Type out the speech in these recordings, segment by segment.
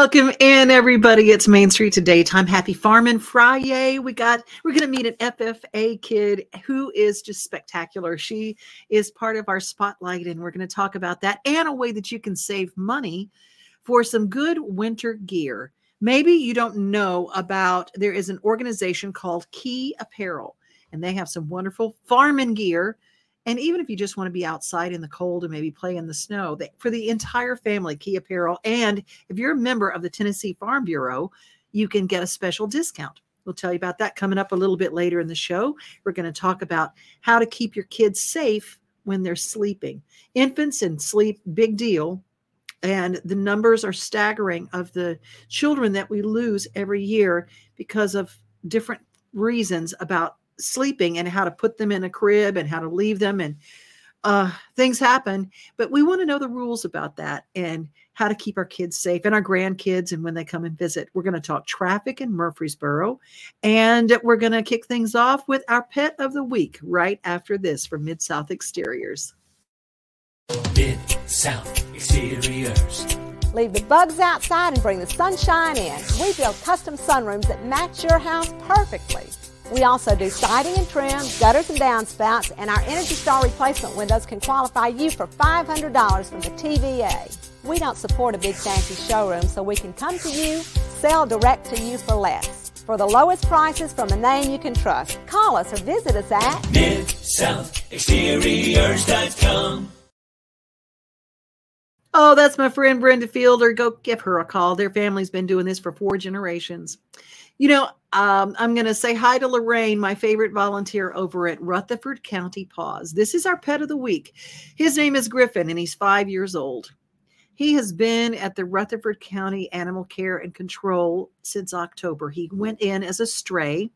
Welcome in, everybody. It's Main Street to Daytime. Happy Farming Friday. We got we're gonna meet an FFA kid who is just spectacular. She is part of our spotlight, and we're gonna talk about that and a way that you can save money for some good winter gear. Maybe you don't know about there is an organization called Key Apparel, and they have some wonderful farming gear and even if you just want to be outside in the cold and maybe play in the snow, they, for the entire family, Key Apparel. And if you're a member of the Tennessee Farm Bureau, you can get a special discount. We'll tell you about that coming up a little bit later in the show. We're going to talk about how to keep your kids safe when they're sleeping. Infants and sleep, big deal. And the numbers are staggering of the children that we lose every year because of different reasons about sleeping and how to put them in a crib and how to leave them and uh, things happen but we want to know the rules about that and how to keep our kids safe and our grandkids and when they come and visit we're going to talk traffic in murfreesboro and we're going to kick things off with our pet of the week right after this from mid south exteriors mid south exteriors Leave the bugs outside and bring the sunshine in. We build custom sunrooms that match your house perfectly. We also do siding and trim, gutters and downspouts, and our Energy Star replacement windows can qualify you for $500 from the TVA. We don't support a big fancy showroom, so we can come to you, sell direct to you for less. For the lowest prices from a name you can trust, call us or visit us at MidSouthExteriors.com. Oh, that's my friend Brenda Fielder. Go give her a call. Their family's been doing this for four generations. You know, um, I'm going to say hi to Lorraine, my favorite volunteer over at Rutherford County Paws. This is our pet of the week. His name is Griffin, and he's five years old. He has been at the Rutherford County Animal Care and Control since October. He went in as a stray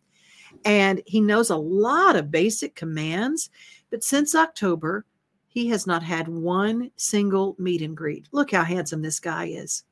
and he knows a lot of basic commands, but since October, he has not had one single meet and greet. Look how handsome this guy is.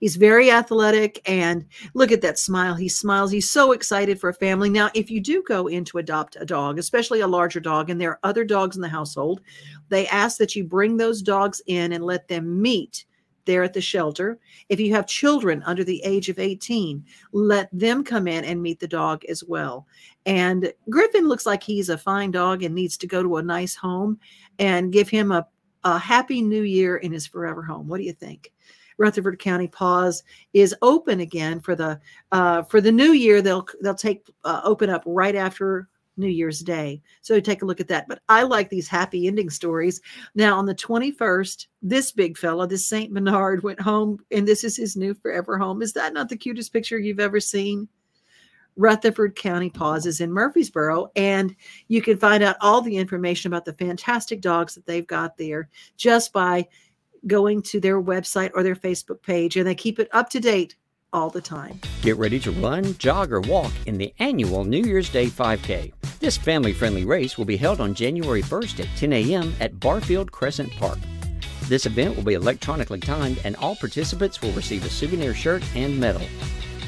He's very athletic and look at that smile. He smiles. He's so excited for a family. Now, if you do go in to adopt a dog, especially a larger dog, and there are other dogs in the household, they ask that you bring those dogs in and let them meet there at the shelter. If you have children under the age of 18, let them come in and meet the dog as well. And Griffin looks like he's a fine dog and needs to go to a nice home and give him a, a happy new year in his forever home. What do you think? Rutherford County Paws is open again for the uh, for the new year. They'll they'll take uh, open up right after New Year's Day. So take a look at that. But I like these happy ending stories. Now on the 21st, this big fella, this Saint Bernard, went home, and this is his new forever home. Is that not the cutest picture you've ever seen? Rutherford County Paws is in Murfreesboro, and you can find out all the information about the fantastic dogs that they've got there just by going to their website or their Facebook page, and they keep it up to date all the time. Get ready to run, jog, or walk in the annual New Year's Day 5K. This family friendly race will be held on January 1st at 10 a.m. at Barfield Crescent Park. This event will be electronically timed, and all participants will receive a souvenir shirt and medal.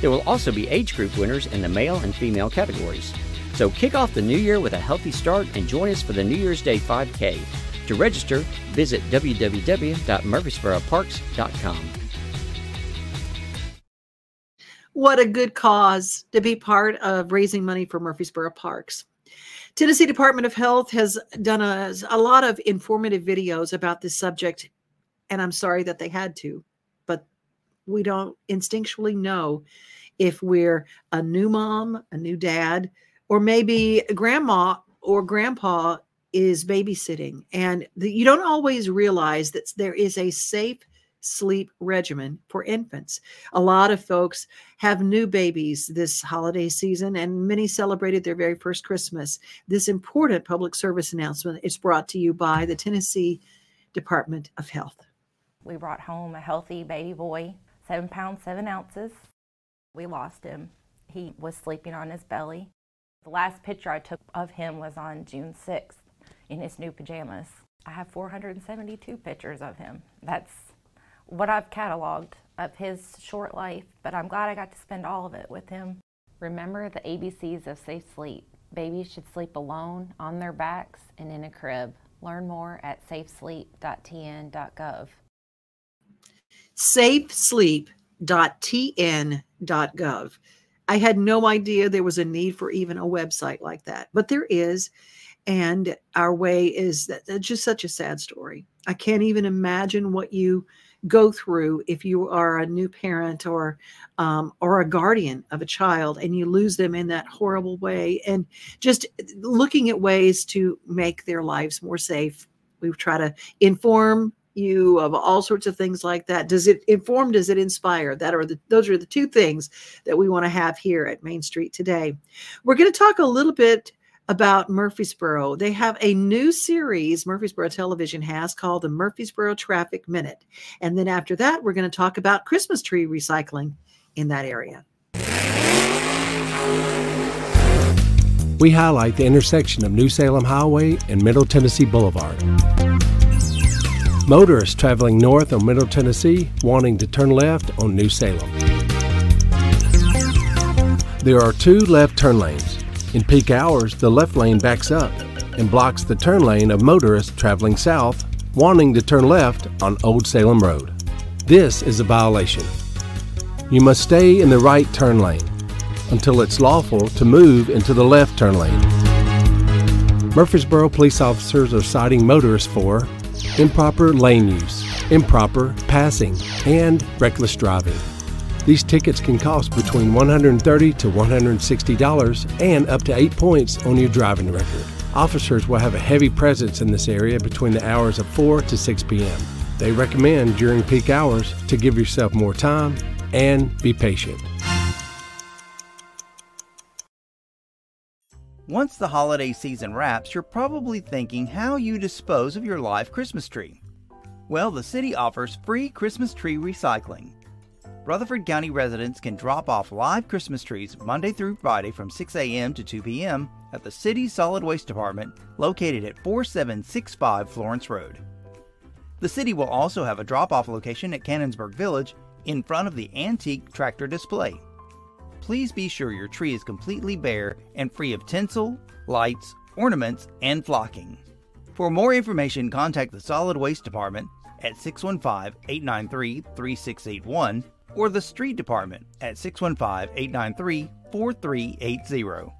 There will also be age group winners in the male and female categories. So kick off the new year with a healthy start and join us for the New Year's Day 5K. To register, visit www.murfreesboroparks.com. What a good cause to be part of raising money for Murfreesboro Parks. Tennessee Department of Health has done a, a lot of informative videos about this subject, and I'm sorry that they had to, but we don't instinctually know if we're a new mom, a new dad, or maybe grandma or grandpa is babysitting. And the, you don't always realize that there is a safe sleep regimen for infants. A lot of folks have new babies this holiday season, and many celebrated their very first Christmas. This important public service announcement is brought to you by the Tennessee Department of Health. We brought home a healthy baby boy, seven pounds, seven ounces. We lost him. He was sleeping on his belly. The last picture I took of him was on June 6th in his new pajamas. I have 472 pictures of him. That's what I've cataloged of his short life, but I'm glad I got to spend all of it with him. Remember the ABCs of safe sleep. Babies should sleep alone, on their backs, and in a crib. Learn more at safesleep.tn.gov. Safesleep.tn.gov. I had no idea there was a need for even a website like that, but there is. And our way is that that's just such a sad story. I can't even imagine what you go through if you are a new parent or um, or a guardian of a child and you lose them in that horrible way and just looking at ways to make their lives more safe. We try to inform you of all sorts of things like that. Does it inform does it inspire? That are the those are the two things that we want to have here at main street today. We're going to talk a little bit about Murfreesboro. They have a new series Murfreesboro Television has called the Murfreesboro Traffic Minute. And then after that, we're going to talk about Christmas tree recycling in that area. We highlight the intersection of New Salem Highway and Middle Tennessee Boulevard. Motorists traveling north on Middle Tennessee wanting to turn left on New Salem. There are two left turn lanes. In peak hours, the left lane backs up and blocks the turn lane of motorists traveling south wanting to turn left on Old Salem Road. This is a violation. You must stay in the right turn lane until it's lawful to move into the left turn lane. Murfreesboro police officers are citing motorists for improper lane use, improper passing, and reckless driving. These tickets can cost between 130 to $160 and up to 8 points on your driving record. Officers will have a heavy presence in this area between the hours of 4 to 6 p.m. They recommend during peak hours to give yourself more time and be patient. Once the holiday season wraps, you're probably thinking how you dispose of your live Christmas tree. Well, the city offers free Christmas tree recycling. Rutherford County residents can drop off live Christmas trees Monday through Friday from 6 a.m. to 2 p.m. at the city's solid waste department located at 4765 Florence Road. The city will also have a drop off location at Cannonsburgh Village in front of the antique tractor display. Please be sure your tree is completely bare and free of tinsel, lights, ornaments, and flocking. For more information, contact the Solid Waste Department at 615 893 3681 or the Street Department at 615 893 4380.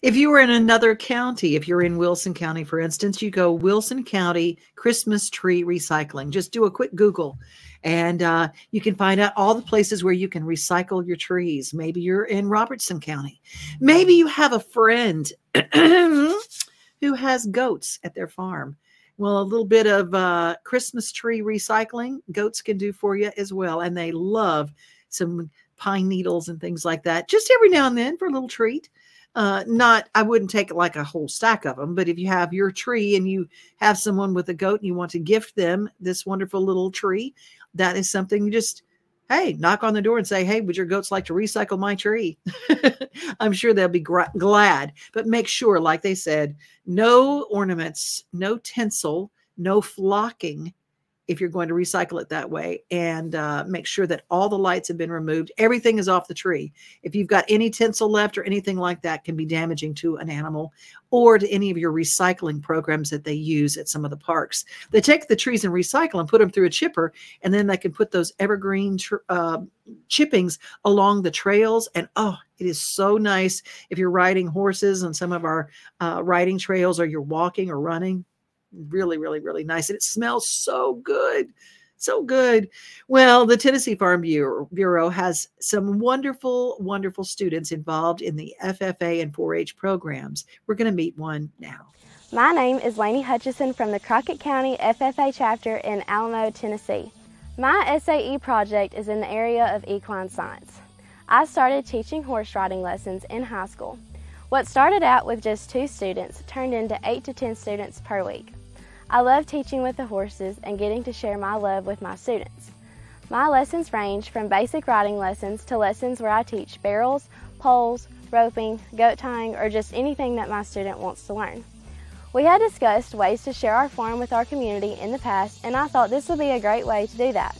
If you were in another county, if you're in Wilson County, for instance, you go Wilson County Christmas Tree Recycling. Just do a quick Google and uh, you can find out all the places where you can recycle your trees. Maybe you're in Robertson County. Maybe you have a friend who has goats at their farm well, a little bit of uh, Christmas tree recycling, goats can do for you as well. And they love some pine needles and things like that, just every now and then for a little treat. Uh, not, I wouldn't take like a whole stack of them, but if you have your tree and you have someone with a goat and you want to gift them this wonderful little tree, that is something you just hey, knock on the door and say, hey, would your goats like to recycle my tree? I'm sure they'll be gra- glad. But make sure, like they said, no ornaments, no tinsel, no flocking if you're going to recycle it that way and uh, make sure that all the lights have been removed. Everything is off the tree. If you've got any tinsel left or anything like that can be damaging to an animal or to any of your recycling programs that they use at some of the parks. They take the trees and recycle and put them through a chipper and then they can put those evergreen tr- uh, chippings along the trails and oh it is so nice if you're riding horses on some of our uh, riding trails or you're walking or running really, really, really nice. And it smells so good. So good. Well, the Tennessee Farm Bureau, has some wonderful, wonderful students involved in the FFA and 4 H programs. We're going to meet one now. My name is Lainey Hutchison from the Crockett County FFA chapter in Alamo, Tennessee. My SAE project is in the area of equine science. I started teaching horse riding lessons in high school. What started out with just two students turned into 8 to 10 students per week. I love teaching with the horses and getting to share my love with my students. My lessons range from basic riding lessons to lessons where I teach barrels, poles, roping, goat tying, or just anything that my student wants to learn. We had discussed ways to share our farm with our community in the past, and I thought this would be a great way to do that.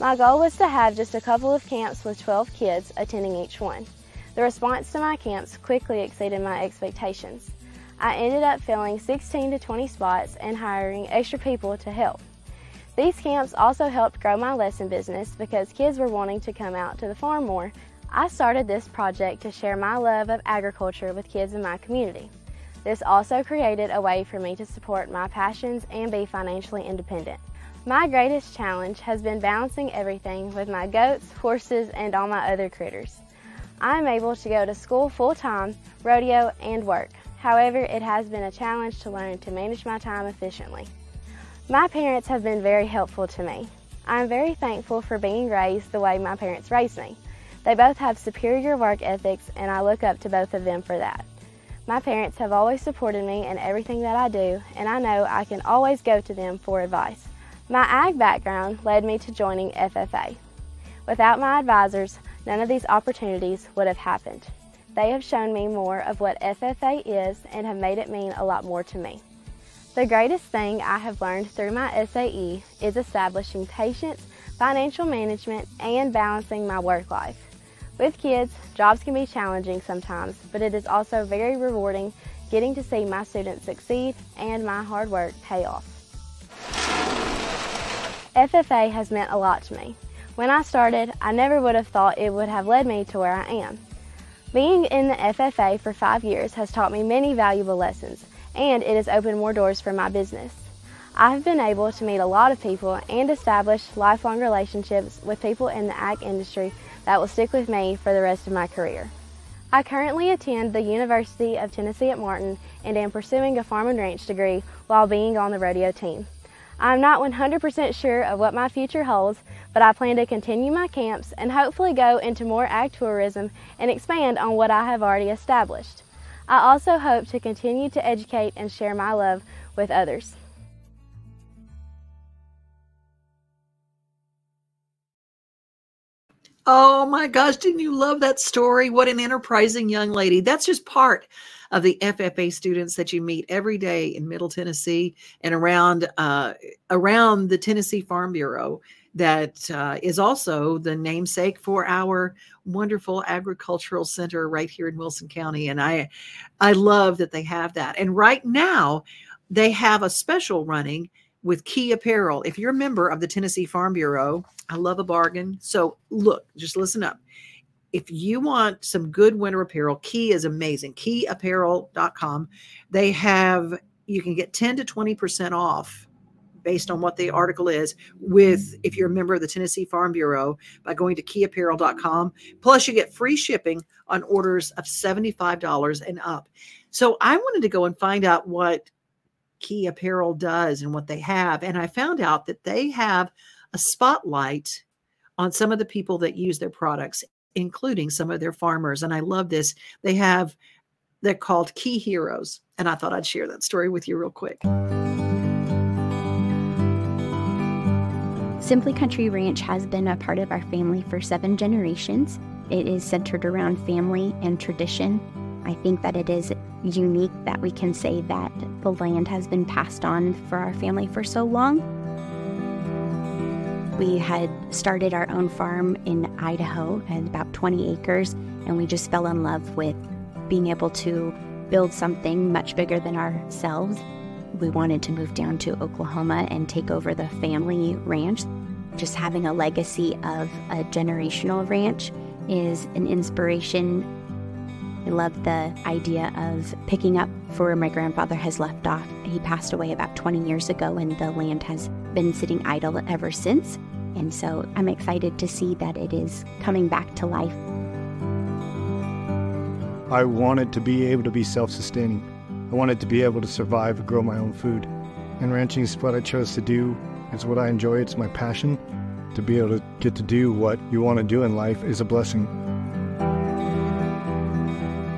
My goal was to have just a couple of camps with 12 kids attending each one. The response to my camps quickly exceeded my expectations. I ended up filling 16 to 20 spots and hiring extra people to help. These camps also helped grow my lesson business because kids were wanting to come out to the farm more. I started this project to share my love of agriculture with kids in my community. This also created a way for me to support my passions and be financially independent. My greatest challenge has been balancing everything with my goats, horses, and all my other critters. I am able to go to school full time, rodeo, and work. However, it has been a challenge to learn to manage my time efficiently. My parents have been very helpful to me. I am very thankful for being raised the way my parents raised me. They both have superior work ethics, and I look up to both of them for that. My parents have always supported me in everything that I do, and I know I can always go to them for advice. My ag background led me to joining FFA. Without my advisors, none of these opportunities would have happened. They have shown me more of what FFA is and have made it mean a lot more to me. The greatest thing I have learned through my SAE is establishing patience, financial management, and balancing my work life. With kids, jobs can be challenging sometimes, but it is also very rewarding getting to see my students succeed and my hard work pay off. FFA has meant a lot to me. When I started, I never would have thought it would have led me to where I am. Being in the FFA for five years has taught me many valuable lessons, and it has opened more doors for my business. I have been able to meet a lot of people and establish lifelong relationships with people in the ag industry that will stick with me for the rest of my career. I currently attend the University of Tennessee at Martin and am pursuing a farm and ranch degree while being on the rodeo team. I'm not 100% sure of what my future holds, but I plan to continue my camps and hopefully go into more ag tourism and expand on what I have already established. I also hope to continue to educate and share my love with others. Oh my gosh, didn't you love that story? What an enterprising young lady. That's just part of the FFA students that you meet every day in Middle Tennessee and around uh, around the Tennessee Farm Bureau. That uh, is also the namesake for our wonderful agricultural center right here in Wilson County, and I I love that they have that. And right now, they have a special running with Key Apparel. If you're a member of the Tennessee Farm Bureau, I love a bargain. So look, just listen up. If you want some good winter apparel, Key is amazing. Keyapparel.com. They have, you can get 10 to 20% off based on what the article is with if you're a member of the Tennessee Farm Bureau by going to keyapparel.com plus you get free shipping on orders of $75 and up. So I wanted to go and find out what Key Apparel does and what they have and I found out that they have a spotlight on some of the people that use their products including some of their farmers and I love this. They have they're called Key Heroes and I thought I'd share that story with you real quick. Simply Country Ranch has been a part of our family for seven generations. It is centered around family and tradition. I think that it is unique that we can say that the land has been passed on for our family for so long. We had started our own farm in Idaho at about 20 acres, and we just fell in love with being able to build something much bigger than ourselves. We wanted to move down to Oklahoma and take over the family ranch. Just having a legacy of a generational ranch is an inspiration. I love the idea of picking up for where my grandfather has left off. He passed away about 20 years ago, and the land has been sitting idle ever since. And so I'm excited to see that it is coming back to life. I wanted to be able to be self sustaining. I wanted to be able to survive and grow my own food. And ranching is what I chose to do. It's what I enjoy, it's my passion. To be able to get to do what you want to do in life is a blessing.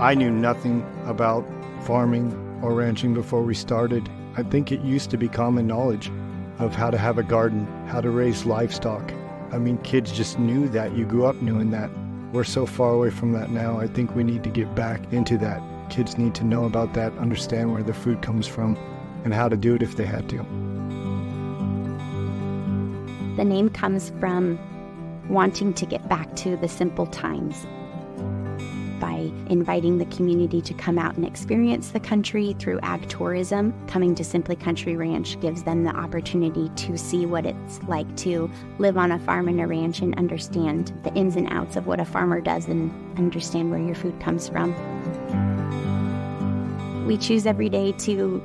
I knew nothing about farming or ranching before we started. I think it used to be common knowledge of how to have a garden, how to raise livestock. I mean, kids just knew that. You grew up knowing that. We're so far away from that now. I think we need to get back into that. Kids need to know about that, understand where their food comes from, and how to do it if they had to. The name comes from wanting to get back to the simple times by inviting the community to come out and experience the country through ag tourism. Coming to Simply Country Ranch gives them the opportunity to see what it's like to live on a farm and a ranch and understand the ins and outs of what a farmer does and understand where your food comes from. We choose every day to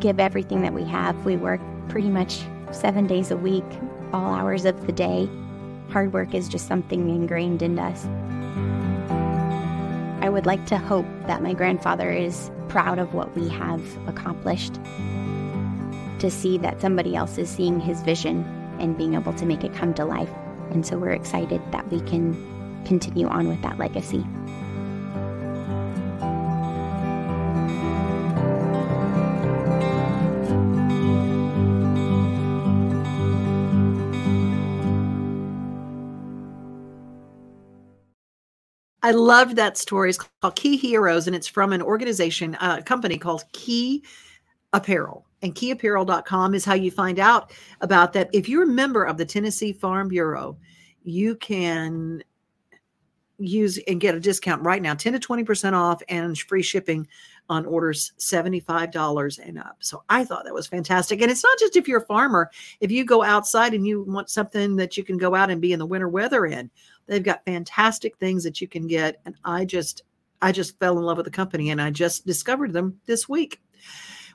give everything that we have. We work pretty much seven days a week, all hours of the day. Hard work is just something ingrained in us. Would like to hope that my grandfather is proud of what we have accomplished, to see that somebody else is seeing his vision and being able to make it come to life. And so we're excited that we can continue on with that legacy. I loved that story. It's called Key Heroes, and it's from an organization, uh, a company called Key Apparel. And keyapparel.com is how you find out about that. If you're a member of the Tennessee Farm Bureau, you can use and get a discount right now 10 to 20% off and free shipping on orders $75 and up. So I thought that was fantastic. And it's not just if you're a farmer, if you go outside and you want something that you can go out and be in the winter weather in, They've got fantastic things that you can get. And I just, I just fell in love with the company and I just discovered them this week.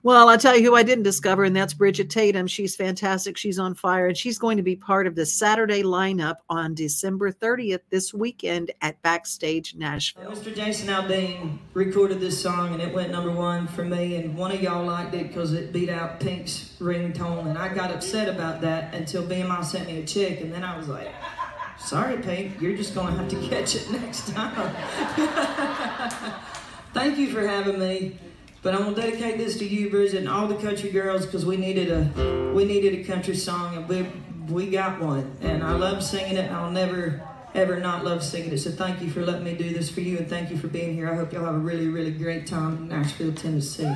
Well, I'll tell you who I didn't discover, and that's Bridgette Tatum. She's fantastic. She's on fire, and she's going to be part of the Saturday lineup on December 30th this weekend at Backstage Nashville. Uh, Mr. Jason Aldean recorded this song, and it went number one for me. And one of y'all liked it because it beat out Pink's ringtone, and I got upset about that until BMI sent me a check, and then I was like. Sorry, Pink, you're just going to have to catch it next time. Thank you for having me. But I'm gonna dedicate this to you, Bridgette, and all the country girls, because we needed a we needed a country song, and we we got one. And I love singing it. I'll never ever not love singing it. So thank you for letting me do this for you, and thank you for being here. I hope y'all have a really really great time in Nashville, Tennessee.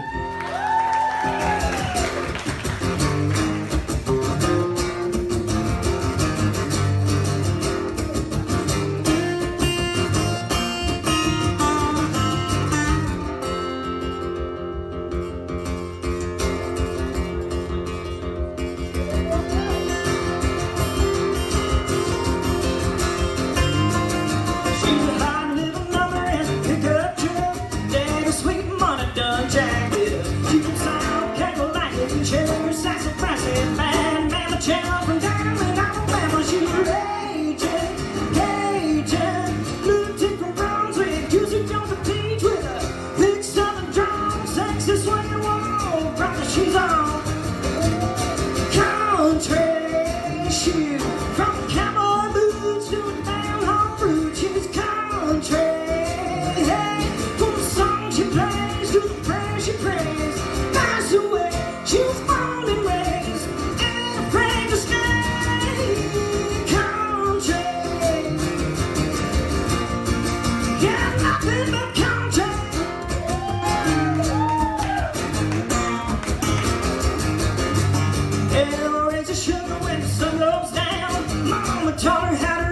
taught her how to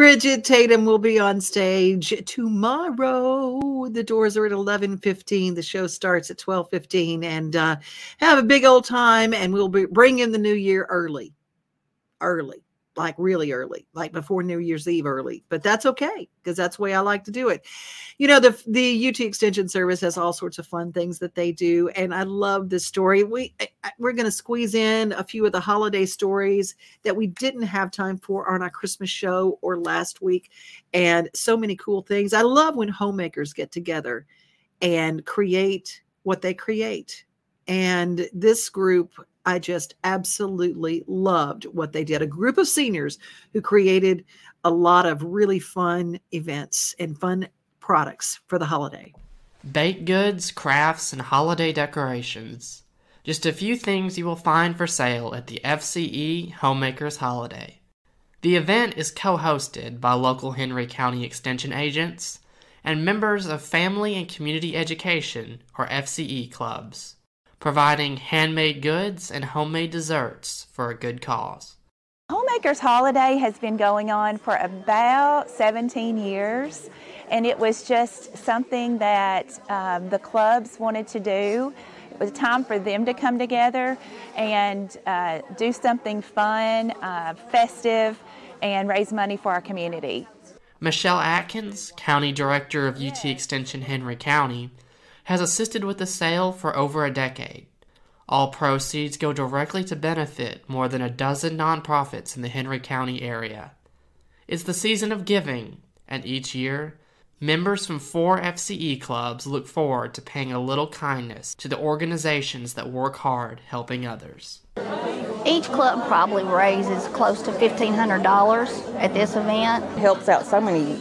Bridgette Tatum will be on stage tomorrow. The doors are at 11:15. The show starts at 12:15 and uh, have a big old time and we'll be bring in the new year early. Early. Like really early, like before New Year's Eve early. But that's okay because that's the way I like to do it. You know, the the UT Extension Service has all sorts of fun things that they do and I love this story. We we're going to squeeze in a few of the holiday stories that we didn't have time for on our Christmas show or last week. And so many cool things. I love when homemakers get together and create what they create. And this group, I just absolutely loved what they did. A group of seniors who created a lot of really fun events and fun products for the holiday. Baked goods, crafts, and holiday decorations. Just a few things you will find for sale at the FCE Homemakers Holiday. The event is co hosted by local Henry County Extension agents and members of Family and Community Education, or FCE clubs, providing handmade goods and homemade desserts for a good cause. Homemakers Holiday has been going on for about 17 years, and it was just something that um, the clubs wanted to do. It was time for them to come together and uh, do something fun, uh, festive, and raise money for our community. Michelle Atkins, County Director of UT Extension Henry County, has assisted with the sale for over a decade. All proceeds go directly to benefit more than a dozen nonprofits in the Henry County area. It's the season of giving, and each year, members from four FCE clubs look forward to paying a little kindness to the organizations that work hard helping others. Each club probably raises close to $1,500 at this event. It helps out so many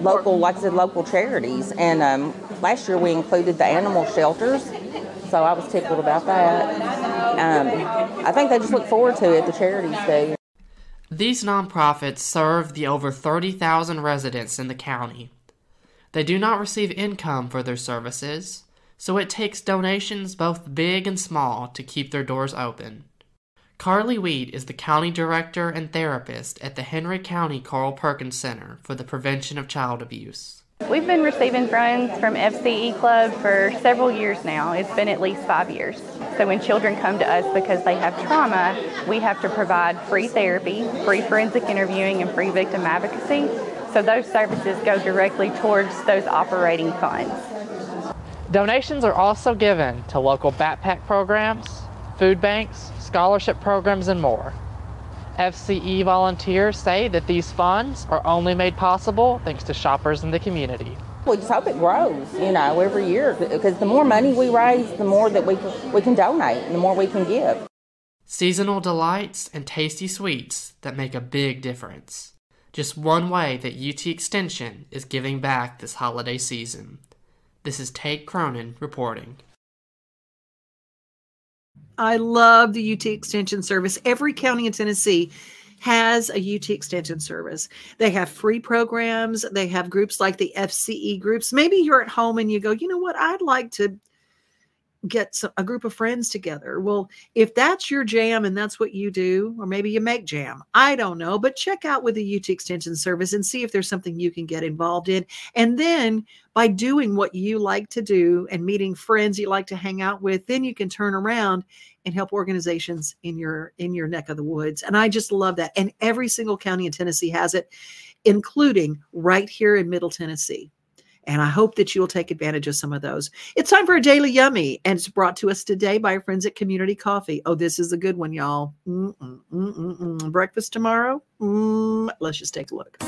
local, like I said, local charities. And um, last year we included the animal shelters, so I was tickled about that. Um, I think they just look forward to it. The charities do. These nonprofits serve the over 30,000 residents in the county. They do not receive income for their services, so it takes donations both big and small to keep their doors open. Carly Wheat is the county director and therapist at the Henry County Carl Perkins Center for the Prevention of Child Abuse. We've been receiving funds from FCE Club for several years now. It's been at least five years. So when children come to us because they have trauma, we have to provide free therapy, free forensic interviewing, and free victim advocacy. So those services go directly towards those operating funds. Donations are also given to local backpack programs, food banks, scholarship programs, and more. FCE volunteers say that these funds are only made possible thanks to shoppers in the community. We just hope it grows, you know, every year because the more money we raise, the more that we can, we can donate and the more we can give. Seasonal delights and tasty sweets that make a big difference. Just one way that UT Extension is giving back this holiday season. This is Tate Cronin reporting. I love the UT Extension Service. Every county in Tennessee has a UT Extension Service. They have free programs. They have groups like the FCE groups. Maybe you're at home and you go, you know what? I'd like to get some, a group of friends together. Well, if that's your jam and that's what you do, or maybe you make jam, I don't know, but check out with the UT Extension Service and see if there's something you can get involved in. And then by doing what you like to do and meeting friends you like to hang out with, then you can turn around and help organizations in your in your neck of the woods. And I just love that. And every single county in Tennessee has it, including right here in Middle Tennessee. And I hope that you'll take advantage of some of those. It's time for a daily yummy, and it's brought to us today by our friends at Community Coffee. Oh, this is a good one, y'all. Mm-mm, mm-mm, mm. Breakfast tomorrow? Mm, let's just take a look.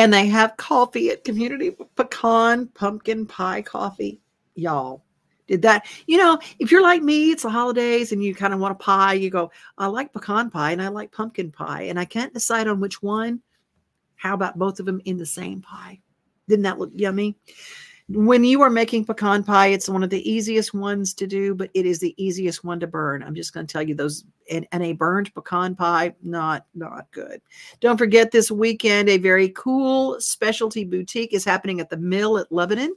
And they have coffee at Community Pecan Pumpkin Pie Coffee. Y'all, did that. You know, if you're like me, it's the holidays and you kind of want a pie, you go, I like pecan pie and I like pumpkin pie, and I can't decide on which one. How about both of them in the same pie? Didn't that look yummy? When you are making pecan pie, it's one of the easiest ones to do, but it is the easiest one to burn. I'm just going to tell you those and, and a burned pecan pie, not not good. Don't forget this weekend, a very cool specialty boutique is happening at the mill at Lebanon.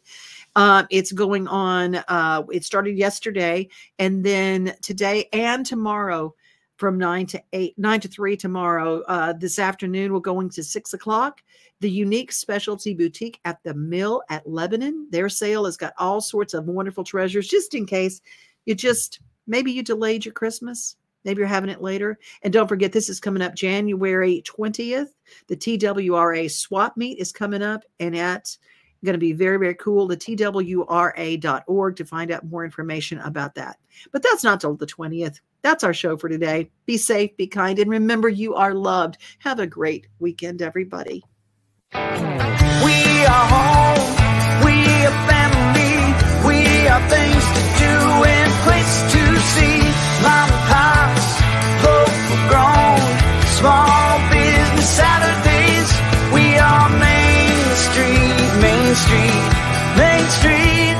Uh, it's going on. Uh, it started yesterday, and then today and tomorrow from nine to eight, nine to three tomorrow. Uh, this afternoon, we're going to six o'clock. The unique specialty boutique at the mill at Lebanon. Their sale has got all sorts of wonderful treasures, just in case you just maybe you delayed your Christmas. Maybe you're having it later. And don't forget, this is coming up January 20th. The TWRA swap meet is coming up, and at going to be very, very cool. The TWRA.org to find out more information about that. But that's not till the 20th. That's our show for today. Be safe, be kind, and remember you are loved. Have a great weekend, everybody. We are home. We are family. We are things to do and place to see. Mom and pops, local grown, small business Saturdays. Main Street, Main Street.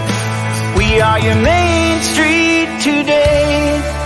We are your Main Street today.